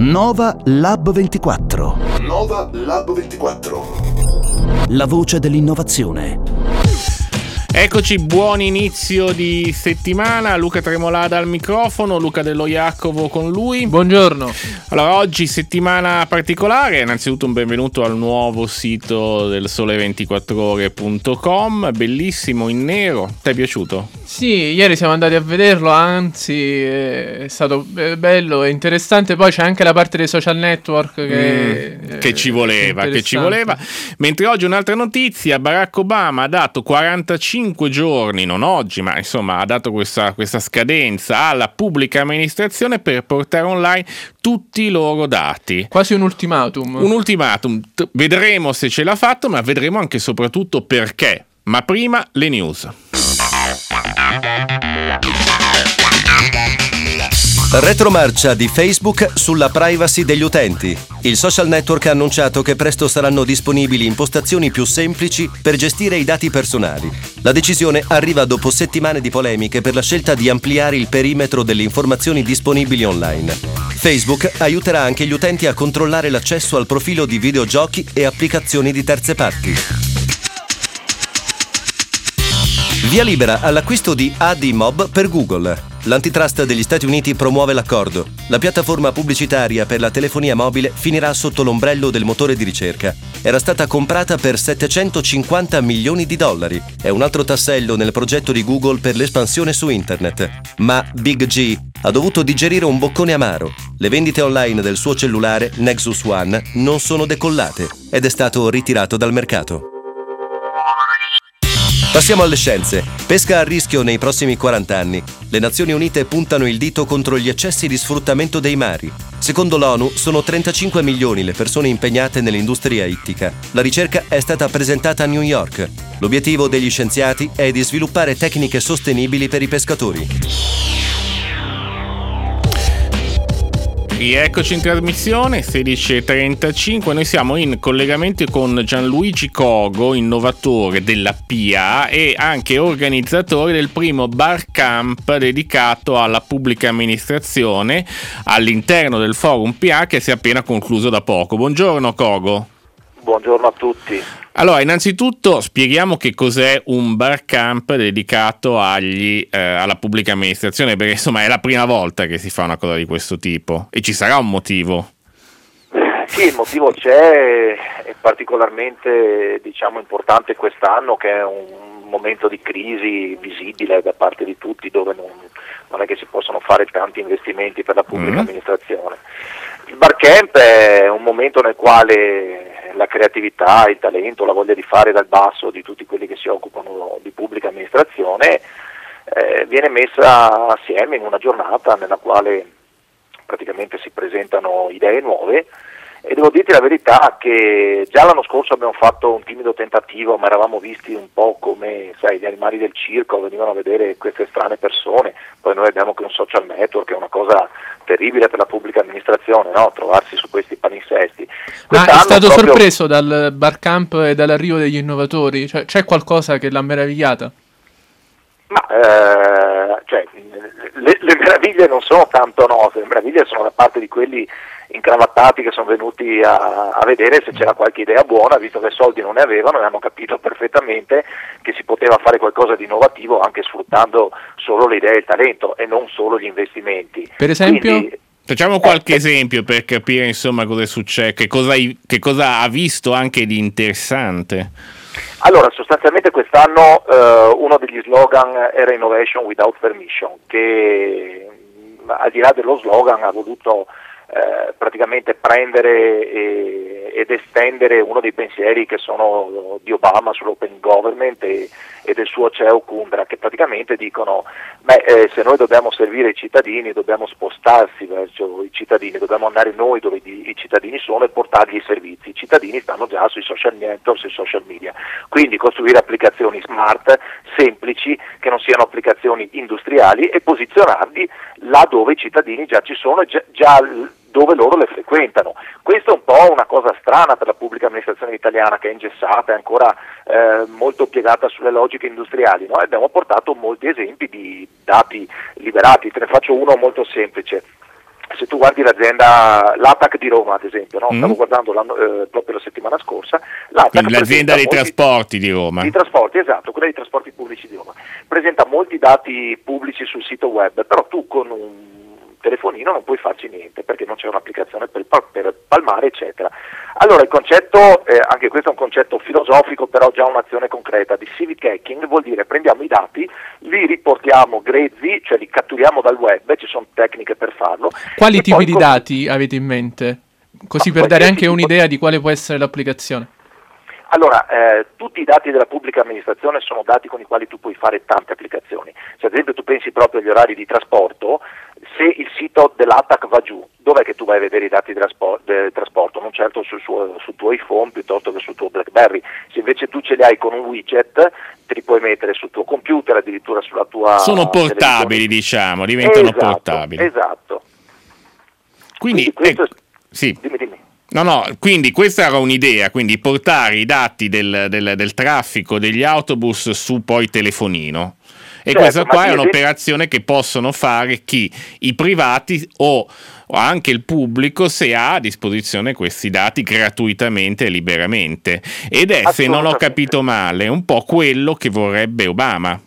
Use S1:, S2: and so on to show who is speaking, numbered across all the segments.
S1: Nova Lab 24.
S2: Nova Lab 24.
S1: La voce dell'innovazione.
S3: Eccoci, buon inizio di settimana. Luca Tremolada al microfono, Luca Dello Iacovo con lui.
S4: Buongiorno.
S3: Allora, oggi settimana particolare. Innanzitutto un benvenuto al nuovo sito del sole24ore.com, bellissimo in nero. Ti è piaciuto?
S4: Sì, ieri siamo andati a vederlo, anzi è stato bello e interessante. Poi c'è anche la parte dei social network che,
S3: mm, che ci voleva, che ci voleva. Mentre oggi un'altra notizia, Barack Obama ha dato 45 5 giorni, non oggi, ma insomma ha dato questa, questa scadenza alla pubblica amministrazione per portare online tutti i loro dati.
S4: Quasi un ultimatum.
S3: Un ultimatum. Vedremo se ce l'ha fatto, ma vedremo anche e soprattutto perché. Ma prima le news.
S5: Retromarcia di Facebook sulla privacy degli utenti. Il social network ha annunciato che presto saranno disponibili impostazioni più semplici per gestire i dati personali. La decisione arriva dopo settimane di polemiche per la scelta di ampliare il perimetro delle informazioni disponibili online. Facebook aiuterà anche gli utenti a controllare l'accesso al profilo di videogiochi e applicazioni di terze parti. Via libera all'acquisto di AD Mob per Google. L'antitrust degli Stati Uniti promuove l'accordo. La piattaforma pubblicitaria per la telefonia mobile finirà sotto l'ombrello del motore di ricerca. Era stata comprata per 750 milioni di dollari. È un altro tassello nel progetto di Google per l'espansione su Internet. Ma Big G ha dovuto digerire un boccone amaro. Le vendite online del suo cellulare Nexus One non sono decollate ed è stato ritirato dal mercato. Passiamo alle scienze. Pesca a rischio nei prossimi 40 anni. Le Nazioni Unite puntano il dito contro gli eccessi di sfruttamento dei mari. Secondo l'ONU sono 35 milioni le persone impegnate nell'industria ittica. La ricerca è stata presentata a New York. L'obiettivo degli scienziati è di sviluppare tecniche sostenibili per i pescatori.
S3: Rieccoci in trasmissione 16.35, noi siamo in collegamento con Gianluigi Cogo, innovatore della PIA e anche organizzatore del primo bar camp dedicato alla pubblica amministrazione all'interno del forum PIA che si è appena concluso da poco. Buongiorno Cogo.
S6: Buongiorno a tutti.
S3: Allora, innanzitutto spieghiamo che cos'è un bar camp dedicato agli, eh, alla pubblica amministrazione, perché insomma è la prima volta che si fa una cosa di questo tipo e ci sarà un motivo.
S6: Sì, il motivo c'è, è particolarmente diciamo, importante quest'anno che è un momento di crisi visibile da parte di tutti dove non, non è che si possono fare tanti investimenti per la pubblica mm. amministrazione. Il bar camp è un momento nel quale la creatività, il talento, la voglia di fare dal basso di tutti quelli che si occupano di pubblica amministrazione eh, viene messa assieme in una giornata nella quale praticamente si presentano idee nuove e devo dirti la verità che già l'anno scorso abbiamo fatto un timido tentativo, ma eravamo visti un po' come sai, gli animali del circo, venivano a vedere queste strane persone, poi noi abbiamo anche un social network, è una cosa terribile per la pubblica amministrazione, no? trovarsi su questi paninsesti.
S4: Ma è stato proprio... sorpreso dal bar camp e dall'arrivo degli innovatori? Cioè, c'è qualcosa che l'ha meravigliata?
S6: Ma eh, cioè, le, le, meraviglie non sono tanto note, le meraviglie sono da parte di quelli incravattati che sono venuti a, a, vedere se c'era qualche idea buona, visto che soldi non ne avevano e hanno capito perfettamente che si poteva fare qualcosa di innovativo anche sfruttando solo le idee e il talento e non solo gli investimenti.
S4: Per esempio? Quindi,
S3: Facciamo qualche eh, esempio per capire insomma cosa succede, che cosa, che cosa ha visto anche di interessante.
S6: Allora, sostanzialmente quest'anno eh, uno degli slogan era Innovation Without Permission, che al di là dello slogan ha voluto praticamente prendere e, ed estendere uno dei pensieri che sono di Obama sull'open government e, e del suo CEO Kundra che praticamente dicono beh, eh, se noi dobbiamo servire i cittadini dobbiamo spostarsi verso i cittadini, dobbiamo andare noi dove i, i cittadini sono e portargli i servizi, i cittadini stanno già sui social network, sui social media, quindi costruire applicazioni smart, semplici, che non siano applicazioni industriali e posizionarli là dove i cittadini già ci sono, già, già dove loro le frequentano. Questo è un po' una cosa strana per la pubblica amministrazione italiana che è ingessata, è ancora eh, molto piegata sulle logiche industriali. No? Abbiamo portato molti esempi di dati liberati, te ne faccio uno molto semplice. se tu guardi l'azienda, l'ATAC di Roma ad esempio, no?
S3: Mm.
S6: stavo guardando eh, proprio la settimana scorsa, l'ATAC
S3: l'azienda dei
S6: molti,
S3: trasporti di Roma.
S6: Di trasporti, esatto, quella dei trasporti pubblici di Roma, presenta molti dati pubblici sul sito web, però tu con un telefonino non puoi farci niente perché non c'è un'applicazione per, per palmare eccetera. Allora il concetto, eh, anche questo è un concetto filosofico però già un'azione concreta di civic hacking vuol dire prendiamo i dati, li riportiamo grezzi, cioè li catturiamo dal web, ci sono tecniche per farlo.
S4: Quali tipi di dati avete in mente? Così per dare anche un'idea di quale può essere l'applicazione.
S6: Allora, eh, tutti i dati della pubblica amministrazione sono dati con i quali tu puoi fare tante applicazioni. Se ad esempio tu pensi proprio agli orari di trasporto, se il sito dell'ATAC va giù, dov'è che tu vai a vedere i dati del trasporto? Non certo sul, suo, sul tuo iPhone piuttosto che sul tuo BlackBerry. Se invece tu ce li hai con un widget, te li puoi mettere sul tuo computer, addirittura sulla tua...
S3: Sono portabili, diciamo, diventano
S6: esatto,
S3: portabili.
S6: Esatto.
S3: Quindi,
S6: Quindi questo...
S3: ecco, sì.
S6: Dimmi, dimmi.
S3: No, no, quindi questa era un'idea, quindi portare i dati del, del, del traffico degli autobus su poi telefonino. E
S6: Certo,
S3: questa qua è un'operazione che possono fare chi? I privati o, anche il pubblico se ha a disposizione questi dati gratuitamente e liberamente. Ed è, se non ho capito male, un po' quello che vorrebbe Obama.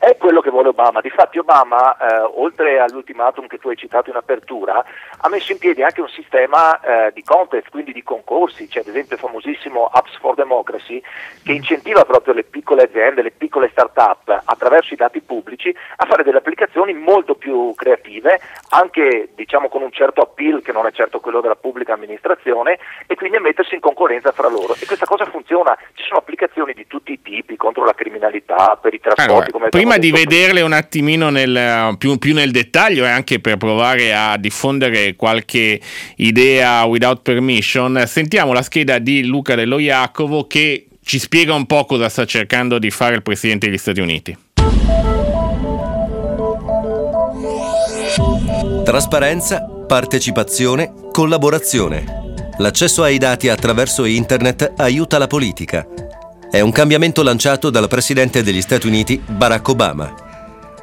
S6: È quello che vuole Obama. Difatti Obama, eh, oltre all'ultimatum che tu hai citato in apertura, ha messo in piedi anche un sistema eh, di contest, quindi di concorsi. C'è ad esempio il famosissimo Apps for Democracy, che incentiva proprio le piccole aziende, le piccole start-up, attraverso i dati pubblici, a fare delle applicazioni molto più creative, anche diciamo con un certo appeal, che non è certo quello della pubblica amministrazione, e quindi a mettersi in concorrenza fra loro. E questa cosa funziona. Ci sono applicazioni di tutti i tipi contro la criminalità, per i trasporti,
S3: Allora,
S6: come abbiamo
S3: prima di vederle un attimino nel, più, più nel dettaglio e anche per provare a diffondere qualche idea without permission, sentiamo la scheda di Luca Dello Iacovo che ci spiega un po' cosa sta cercando di fare il Presidente degli Stati Uniti.
S5: Trasparenza, partecipazione, collaborazione. L'accesso ai dati attraverso internet aiuta la politica. È un cambiamento lanciato dal presidente degli Stati Uniti Barack Obama.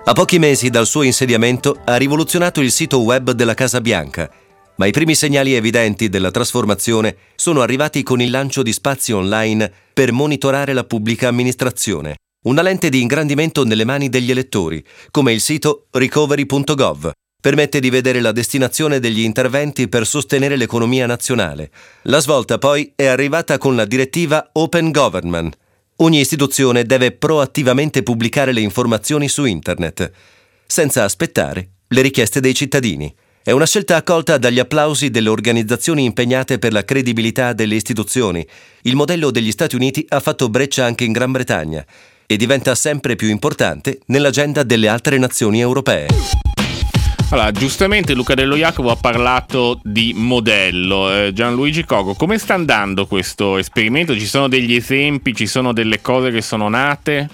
S5: A pochi mesi dal suo insediamento ha rivoluzionato il sito web della Casa Bianca, ma i primi segnali evidenti della trasformazione sono arrivati con il lancio di spazi online per monitorare la pubblica amministrazione. Una lente di ingrandimento nelle mani degli elettori, come il sito recovery.gov, permette di vedere la destinazione degli interventi per sostenere l'economia nazionale. La svolta poi è arrivata con la direttiva Open Government. Ogni istituzione deve proattivamente pubblicare le informazioni su Internet, senza aspettare le richieste dei cittadini. È una scelta accolta dagli applausi delle organizzazioni impegnate per la credibilità delle istituzioni. Il modello degli Stati Uniti ha fatto breccia anche in Gran Bretagna e diventa sempre più importante nell'agenda delle altre nazioni europee.
S3: Allora, giustamente Luca Dello Iacovo ha parlato di modello. Eh, Gianluigi Cogo, come sta andando questo esperimento? Ci sono degli esempi, ci sono delle cose che sono nate?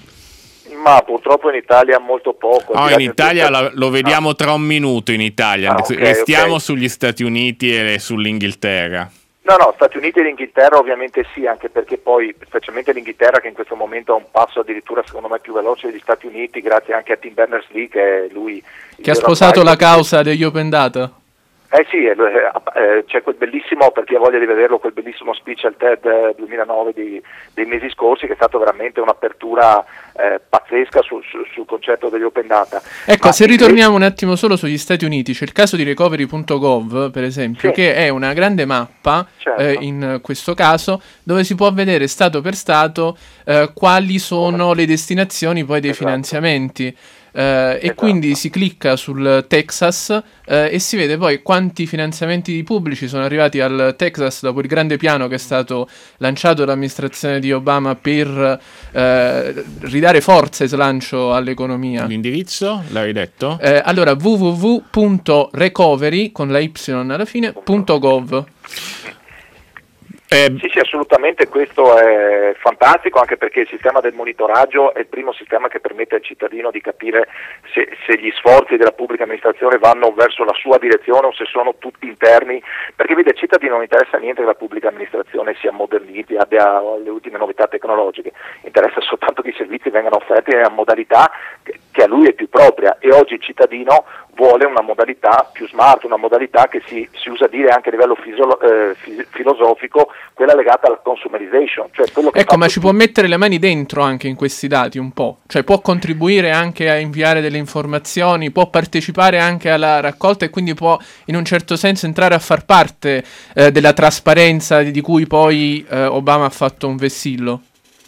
S6: Ma purtroppo in Italia molto poco.
S3: No, in Italia la- lo vediamo tra un minuto in Italia.
S6: Ah, ok,
S3: Restiamo
S6: ok.
S3: sugli Stati Uniti e sull'Inghilterra.
S6: No, no, Stati Uniti e l'Inghilterra ovviamente sì, anche perché poi, specialmente l'Inghilterra che in questo momento ha un passo addirittura secondo me più veloce degli Stati Uniti, grazie anche a Tim Berners-Lee che è lui...
S4: Che ha sposato la causa degli open data.
S6: Eh sì, eh, eh, c'è quel bellissimo, per chi ha voglia di vederlo, quel bellissimo speech al TED eh, 2009 di- dei mesi scorsi che è stato veramente un'apertura eh, pazzesca sul, sul- sul concetto degli open data.
S4: Ecco,
S6: Ma
S4: se ritorniamo un attimo solo sugli Stati Uniti, c'è il caso di recovery.gov, per esempio,
S6: Sì.
S4: che è una grande mappa,
S6: Certo.
S4: eh, in questo caso, dove si può vedere stato per stato eh, quali sono le destinazioni poi dei
S6: Esatto.
S4: finanziamenti. Eh, e
S6: Esatto.
S4: quindi si clicca sul Texas eh, e si vede poi quanti finanziamenti pubblici sono arrivati al Texas dopo il grande piano che è stato lanciato dall'amministrazione di Obama per eh, ridare forza e slancio all'economia.
S3: L'indirizzo? L'hai detto?
S4: Eh, allora www.recovery con la y alla fine punto .gov
S3: Eh,
S6: Sì, sì, assolutamente, questo è fantastico anche perché il sistema del monitoraggio è il primo sistema che permette al cittadino di capire se, se gli sforzi della pubblica amministrazione vanno verso la sua direzione o se sono tutti interni, perché vede al cittadino non interessa niente che la pubblica amministrazione sia modernizzi, abbia le ultime novità tecnologiche, interessa soltanto che i servizi vengano offerti nella modalità che, che a lui è più propria e oggi il cittadino vuole una modalità più smart, una modalità che si, si usa dire anche a livello fisolo, eh, fis- filosofico, quella legata alla consumerization. Cioè
S4: ecco, ma ci può mettere le mani dentro anche in questi dati un po', cioè può contribuire anche a inviare delle informazioni, può partecipare anche alla raccolta e quindi può in un certo senso entrare a far parte eh, della trasparenza di cui poi eh, Obama ha fatto un vessillo.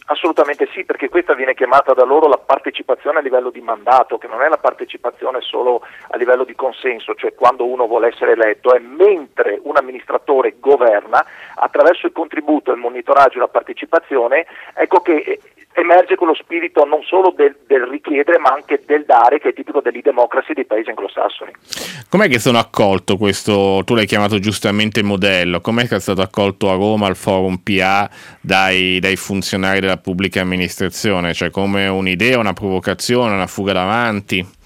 S6: Assolutamente sì, perché questa viene chiamata da loro la partecipazione a livello di mandato, che non è la partecipazione solo a livello di consenso, cioè quando uno vuole essere eletto, è mentre un amministratore governa, attraverso il contributo, il monitoraggio e la partecipazione, ecco che emerge quello spirito non solo del, del, richiedere ma anche del dare che è tipico dell'idemocracy dei paesi anglosassoni.
S3: Com'è che sono accolto questo, tu l'hai chiamato giustamente modello, com'è che è stato accolto a Roma al forum PA dai, dai funzionari della pubblica amministrazione, cioè come un'idea, una provocazione, una fuga davanti?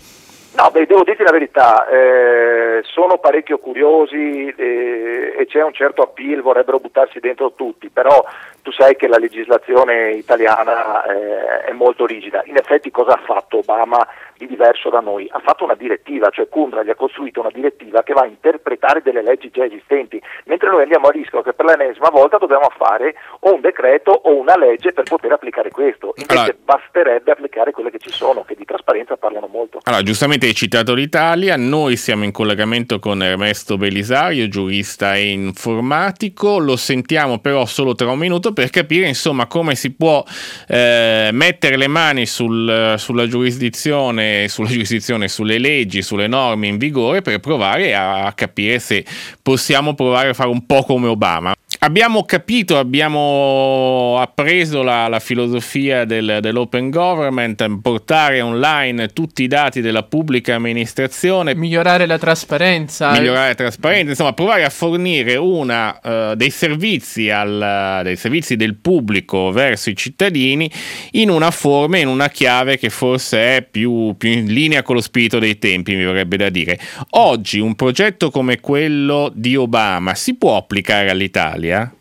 S6: No, beh, devo dirti la verità, eh, sono parecchio curiosi eh, e c'è un certo appeal, vorrebbero buttarsi dentro tutti, però tu sai che la legislazione italiana eh, è molto rigida. In effetti cosa ha fatto Obama di diverso da noi? Ha fatto una direttiva, cioè Kundra gli ha costruito una direttiva che va a interpretare delle leggi già esistenti, mentre noi andiamo a rischio che per l'ennesima volta dobbiamo fare o un decreto o una legge per poter applicare questo. Invece allora, basterebbe applicare quelle che ci sono, che di trasparenza parlano molto.
S3: Allora, giustamente hai citato l'Italia, noi siamo in collegamento con Ernesto Belisario, giurista e informatico, lo sentiamo però solo tra un minuto per capire insomma come si può eh, mettere le mani sul, sulla giurisdizione, sulla giurisdizione, sulle leggi, sulle norme in vigore per provare a capire se possiamo provare a fare un po' come Obama. Abbiamo capito, abbiamo appreso la, la filosofia del, dell'open government, portare online tutti i dati della pubblica amministrazione,
S4: migliorare la trasparenza,
S3: migliorare la trasparenza, insomma, provare a fornire una, uh, dei, servizi al, dei servizi del pubblico verso i cittadini in una forma, in una chiave che forse è più, più in linea con lo spirito dei tempi, mi verrebbe da dire. Oggi un progetto come quello di Obama si può applicare all'Italia? Italia?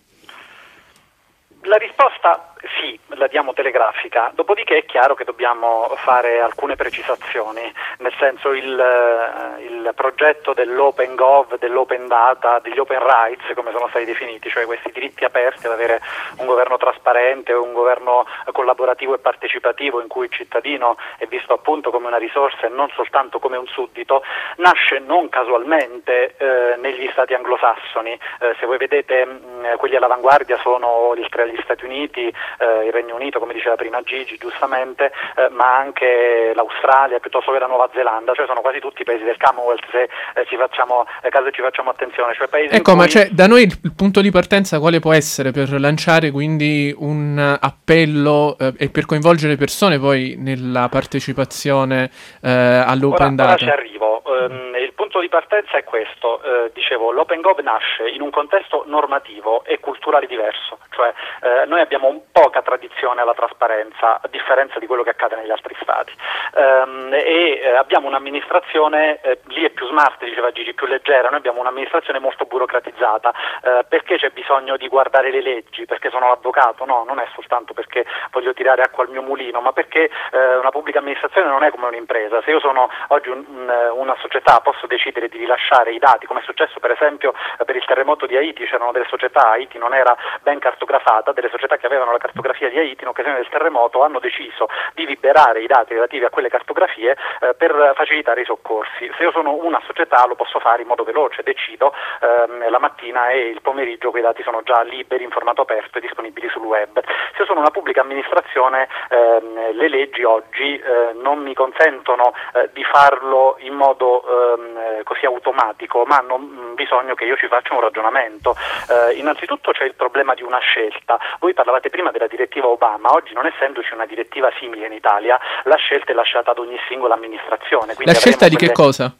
S7: La risposta sì, la diamo telegrafica, dopodiché è chiaro che dobbiamo fare alcune precisazioni, nel senso il, eh, il progetto dell'open gov, dell'open data, degli open rights come sono stati definiti, cioè questi diritti aperti ad avere un governo trasparente, un governo collaborativo e partecipativo in cui il cittadino è visto appunto come una risorsa e non soltanto come un suddito, nasce non casualmente eh, negli stati anglosassoni, eh, se voi vedete mh, quelli all'avanguardia sono agli Stati Uniti, eh, il Regno Unito, come diceva prima Gigi, giustamente, eh, ma anche l'Australia piuttosto che la Nuova Zelanda, cioè sono quasi tutti i paesi del Commonwealth se eh, ci facciamo, eh, caso ci facciamo attenzione. Cioè
S4: ecco, ma cui... da noi il, punto di partenza quale può essere per lanciare quindi un appello eh, e per coinvolgere persone poi nella partecipazione eh, all'open
S7: ora,
S4: data?
S7: Ora ci arrivo. Um, punto di partenza è questo, eh, dicevo, l'Open Gov nasce in un contesto normativo e culturale diverso, cioè eh, noi abbiamo poca tradizione alla trasparenza, a differenza di quello che accade negli altri stati, um, e eh, abbiamo un'amministrazione, eh, lì è più smart, diceva Gigi, più leggera, noi abbiamo un'amministrazione molto burocratizzata, eh, perché c'è bisogno di guardare le leggi, perché sono l'avvocato, no, non è soltanto perché voglio tirare acqua al mio mulino, ma perché eh, una pubblica amministrazione non è come un'impresa, se io sono oggi un, un, una società posso decidere di rilasciare i dati, come è successo per esempio per il terremoto di Haiti, c'erano delle società, Haiti non era ben cartografata, delle società che avevano la cartografia di Haiti in occasione del terremoto hanno deciso di liberare i dati relativi a quelle cartografie eh, per facilitare i soccorsi. Se io sono una società lo posso fare in modo veloce, decido ehm, la mattina e il pomeriggio quei dati sono già liberi in formato aperto e disponibili sul web. Se io sono una pubblica amministrazione ehm, le leggi oggi eh, non mi consentono eh, di farlo in modo ehm, così automatico, ma hanno mm, bisogno che io ci faccia un ragionamento. Eh, innanzitutto c'è il problema di una scelta. Voi parlavate prima della direttiva Obama, oggi non essendoci una direttiva simile in Italia, la scelta è lasciata ad ogni singola amministrazione.
S4: la scelta di quelle... che cosa?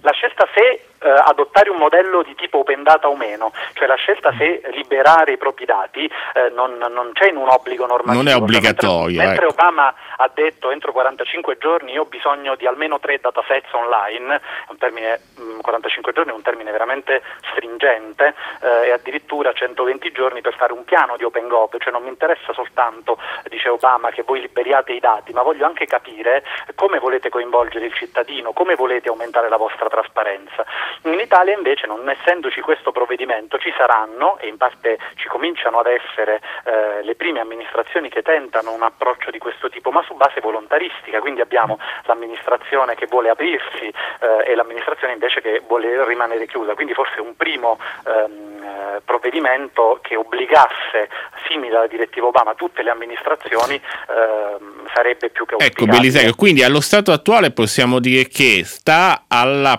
S7: La scelta se eh, adottare un modello di tipo open data o meno, cioè la scelta se liberare i propri dati eh, non, non, c'è in un obbligo normativo.
S3: Non è obbligatorio.
S7: Cioè, mentre, mentre,
S3: ecco.
S7: Obama ha detto entro 45 giorni io ho bisogno di almeno tre datasets online, un termine, mh, 45 giorni è un termine veramente stringente eh, e addirittura 120 giorni per fare un piano di Open Gov, cioè non mi interessa soltanto, dice Obama, che voi liberiate i dati, ma voglio anche capire come volete coinvolgere il cittadino, come volete aumentare la vostra trasparenza. In Italia invece, non essendoci questo provvedimento, ci saranno, e in parte ci cominciano ad essere eh, le prime amministrazioni che tentano un approccio di questo tipo, ma su base volontaristica, quindi abbiamo l'amministrazione che vuole aprirsi eh, e l'amministrazione invece che vuole rimanere chiusa, quindi forse un primo ehm, eh, provvedimento che obbligasse, simile alla direttiva Obama, tutte le amministrazioni ehm, sarebbe più che
S3: Ecco Belisario, quindi allo stato attuale possiamo dire che sta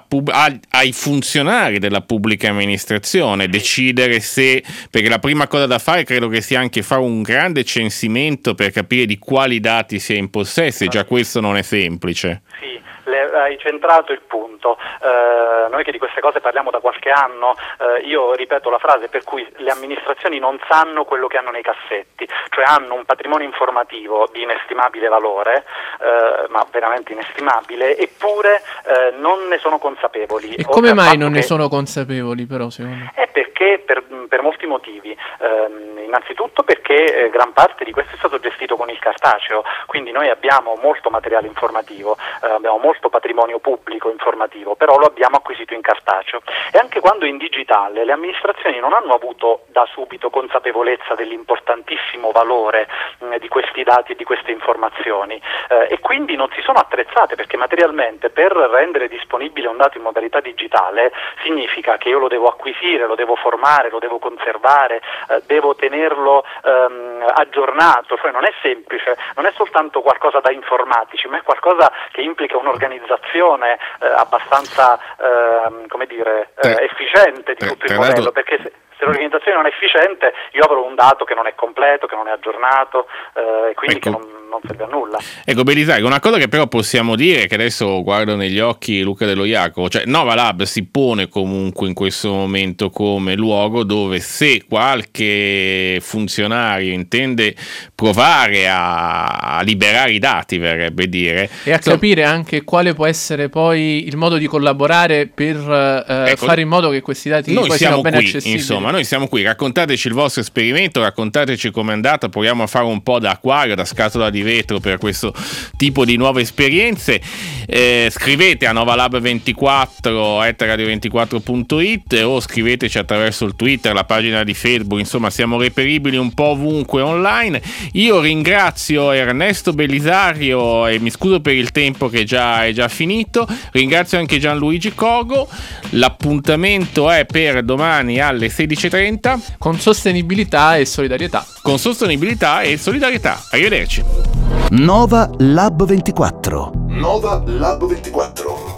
S3: pub- ai funzionari della pubblica amministrazione decidere se, perché la prima cosa da fare credo che sia anche fare un grande censimento per capire di quali dati si è in possesso e già questo non è semplice.
S7: Sì le, hai centrato il punto. Eh, noi che di queste cose parliamo da qualche anno, eh, io ripeto la frase per cui le amministrazioni non sanno quello che hanno nei cassetti, cioè hanno un patrimonio informativo di inestimabile valore, eh, ma veramente inestimabile, eppure eh, non ne sono consapevoli.
S4: E come mai non ne sono consapevoli però secondo
S7: È perché per, per molti motivi. Ehm, innanzitutto perché eh, gran parte di questo è stato gestito con il cartaceo, quindi noi abbiamo molto materiale informativo, eh, abbiamo molto patrimonio pubblico informativo, però lo abbiamo acquisito in cartaceo. E anche quando in digitale le amministrazioni non hanno avuto da subito consapevolezza dell'importantissimo valore mh, di questi dati e di queste informazioni eh, e quindi non si sono attrezzate perché materialmente per rendere disponibile un dato in modalità digitale significa che io lo devo acquisire, lo devo formare, lo devo conservare, eh, devo tenerlo ehm, aggiornato, cioè non è semplice, non è soltanto qualcosa da informatici, ma è qualcosa che implica un'organizzazione eh, abbastanza ehm, come dire, eh, efficiente di tutto il modello, perché se, se l'organizzazione non è efficiente io avrò un dato che non è completo, che non è aggiornato eh, e quindi ecco. che non non serve a nulla.
S3: Ecco, Belisario, una cosa che però possiamo dire, che adesso guardo negli occhi Luca dello Jacopo, cioè Nova Lab si pone comunque in questo momento come luogo dove se qualche funzionario intende provare a, liberare i dati, verrebbe dire.
S4: E a so, capire anche quale può essere poi il modo di collaborare per eh, ecco, fare in modo che questi dati
S3: noi
S4: poi
S3: siamo
S4: siano ben
S3: qui,
S4: accessibili.
S3: Insomma, noi siamo qui, raccontateci il vostro esperimento, raccontateci com'è andato, proviamo a fare un po' da acquario, da scatola di vetro per questo tipo di nuove esperienze. Eh, scrivete a novalab24 radio24.it o scriveteci attraverso il Twitter, la pagina di Facebook, insomma siamo reperibili un po' ovunque online. Io ringrazio Ernesto Belisario e mi scuso per il tempo che già è già finito. Ringrazio anche Gianluigi Cogo. L'appuntamento è per domani alle 16.30
S4: con sostenibilità e solidarietà.
S3: Con sostenibilità e solidarietà. Arrivederci.
S1: Nova Lab 24.
S2: Nova Lab 24.